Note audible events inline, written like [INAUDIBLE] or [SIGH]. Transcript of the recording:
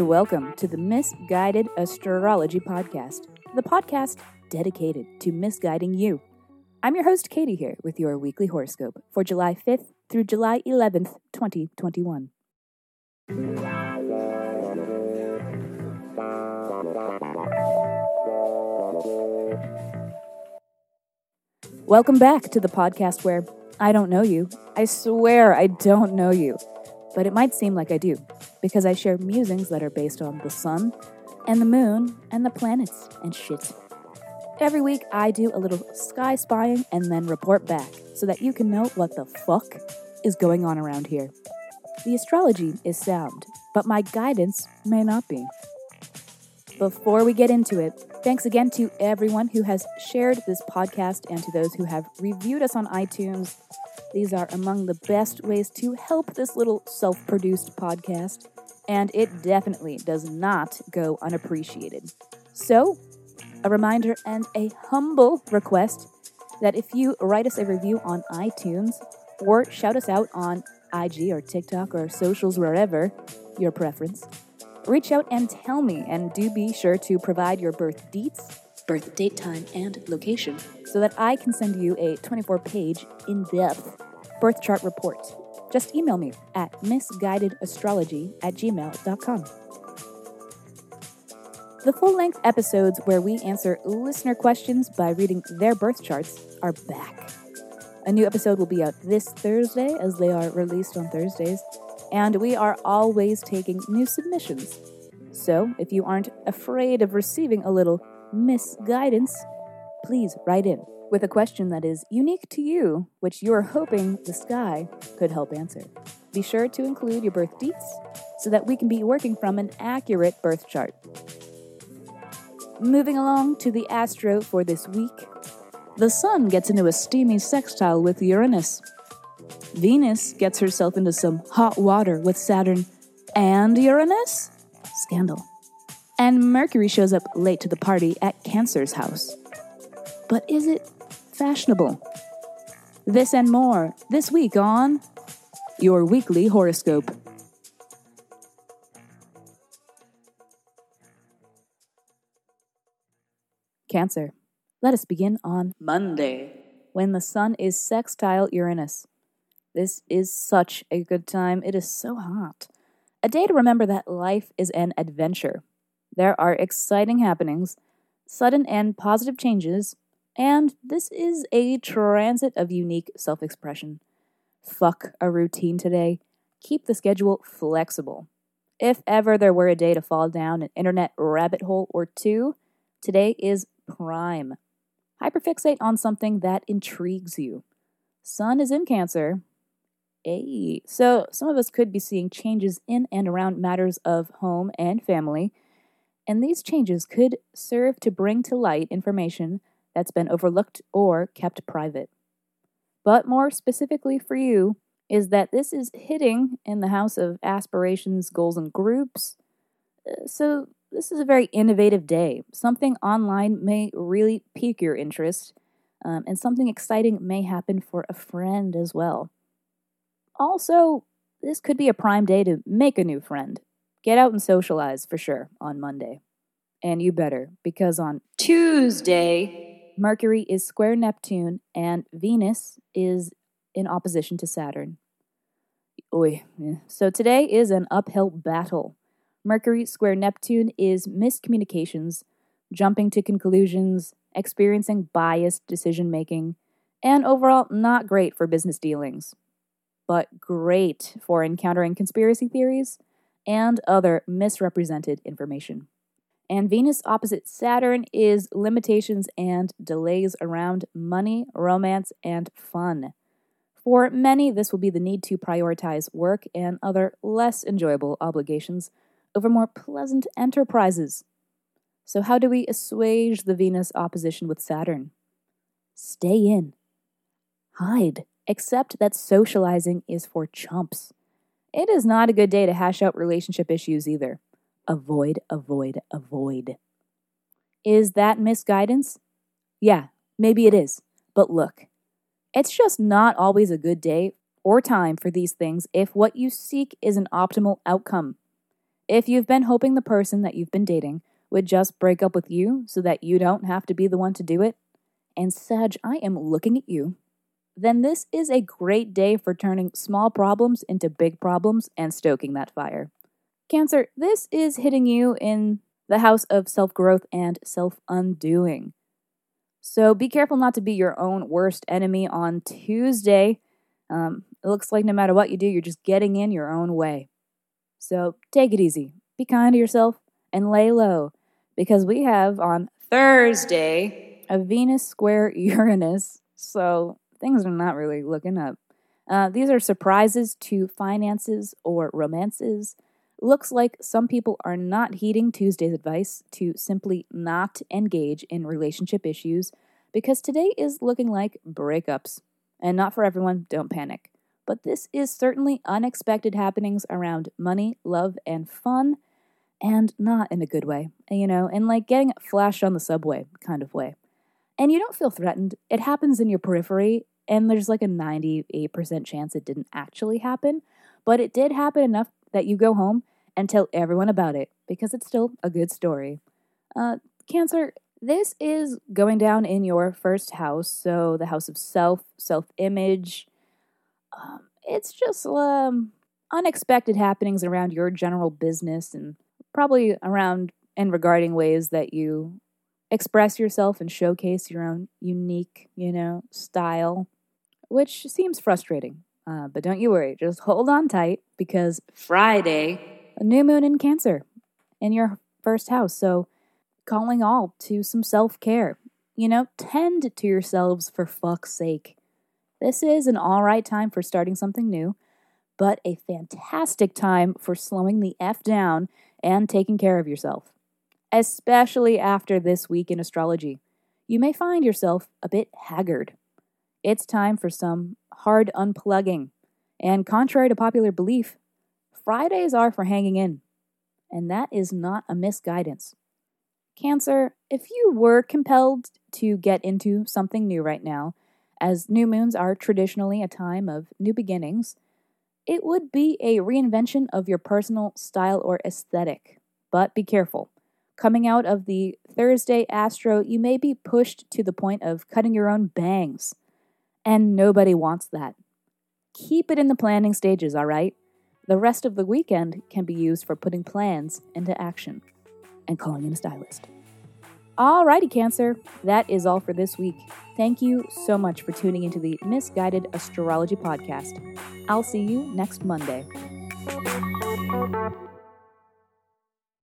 and welcome to the Misguided Astrology Podcast, the podcast dedicated to misguiding you. I'm your host, Katie, here with your weekly horoscope for July 5th through July 11th, 2021. Welcome back to the podcast where I don't know you. I swear I don't know you. But it might seem like I do, because I share musings that are based on the sun and the moon and the planets and shit. Every week I do a little sky spying and then report back so that you can know what the fuck is going on around here. The astrology is sound, but my guidance may not be. Before we get into it, thanks again to everyone who has shared this podcast and to those who have reviewed us on iTunes. These are among the best ways to help this little self produced podcast, and it definitely does not go unappreciated. So, a reminder and a humble request that if you write us a review on iTunes or shout us out on IG or TikTok or socials, wherever your preference, reach out and tell me, and do be sure to provide your birth deets, birth date, time, and location so that I can send you a 24 page, in depth birth chart report. Just email me at missguidedastrology at gmail.com. The full length episodes where we answer listener questions by reading their birth charts are back. A new episode will be out this Thursday, as they are released on Thursdays, and we are always taking new submissions. So, if you aren't afraid of receiving a little misguidance, please write in with a question that is unique to you, which you are hoping the sky could help answer. Be sure to include your birth deets so that we can be working from an accurate birth chart. Moving along to the astro for this week, the Sun gets into a steamy sextile with Uranus. Venus gets herself into some hot water with Saturn and Uranus? Scandal. And Mercury shows up late to the party at Cancer's house. But is it fashionable? This and more this week on Your Weekly Horoscope. Cancer. Let us begin on Monday, when the Sun is sextile Uranus. This is such a good time. It is so hot. A day to remember that life is an adventure. There are exciting happenings, sudden and positive changes, and this is a transit of unique self expression. Fuck a routine today. Keep the schedule flexible. If ever there were a day to fall down an internet rabbit hole or two, today is prime. Hyperfixate on something that intrigues you. Sun is in Cancer. Hey. So, some of us could be seeing changes in and around matters of home and family, and these changes could serve to bring to light information that's been overlooked or kept private. But more specifically for you, is that this is hitting in the house of aspirations, goals, and groups. Uh, so, this is a very innovative day. Something online may really pique your interest, um, and something exciting may happen for a friend as well. Also, this could be a prime day to make a new friend. Get out and socialize for sure on Monday. And you better, because on Tuesday, Mercury is square Neptune and Venus is in opposition to Saturn. Oy. So today is an uphill battle. Mercury square Neptune is miscommunications, jumping to conclusions, experiencing biased decision making, and overall not great for business dealings, but great for encountering conspiracy theories and other misrepresented information. And Venus opposite Saturn is limitations and delays around money, romance, and fun. For many, this will be the need to prioritize work and other less enjoyable obligations over more pleasant enterprises. So, how do we assuage the Venus opposition with Saturn? Stay in. Hide. Accept that socializing is for chumps. It is not a good day to hash out relationship issues either. Avoid, avoid, avoid. Is that misguidance? Yeah, maybe it is. But look, it's just not always a good day or time for these things if what you seek is an optimal outcome. If you've been hoping the person that you've been dating would just break up with you so that you don't have to be the one to do it, and Sag, I am looking at you, then this is a great day for turning small problems into big problems and stoking that fire. Cancer, this is hitting you in the house of self growth and self undoing. So be careful not to be your own worst enemy on Tuesday. Um, it looks like no matter what you do, you're just getting in your own way. So take it easy, be kind to yourself, and lay low because we have on Thursday a Venus square [LAUGHS] Uranus. So things are not really looking up. Uh, these are surprises to finances or romances. Looks like some people are not heeding Tuesday's advice to simply not engage in relationship issues because today is looking like breakups. And not for everyone, don't panic. But this is certainly unexpected happenings around money, love, and fun, and not in a good way, you know, in like getting flashed on the subway kind of way. And you don't feel threatened. It happens in your periphery, and there's like a 98% chance it didn't actually happen, but it did happen enough that you go home and tell everyone about it because it's still a good story. Uh, cancer, this is going down in your first house, so the house of self, self image. Um, it's just um, unexpected happenings around your general business and probably around and regarding ways that you express yourself and showcase your own unique, you know, style, which seems frustrating. Uh, but don't you worry, just hold on tight because Friday a new moon in Cancer in your first house. So, calling all to some self care. You know, tend to yourselves for fuck's sake. This is an all right time for starting something new, but a fantastic time for slowing the F down and taking care of yourself. Especially after this week in astrology, you may find yourself a bit haggard. It's time for some hard unplugging. And contrary to popular belief, Fridays are for hanging in, and that is not a misguidance. Cancer, if you were compelled to get into something new right now, as new moons are traditionally a time of new beginnings, it would be a reinvention of your personal style or aesthetic. But be careful. Coming out of the Thursday Astro, you may be pushed to the point of cutting your own bangs. And nobody wants that. Keep it in the planning stages, all right? The rest of the weekend can be used for putting plans into action and calling in a stylist. Alrighty, Cancer, that is all for this week. Thank you so much for tuning into the Misguided Astrology Podcast. I'll see you next Monday.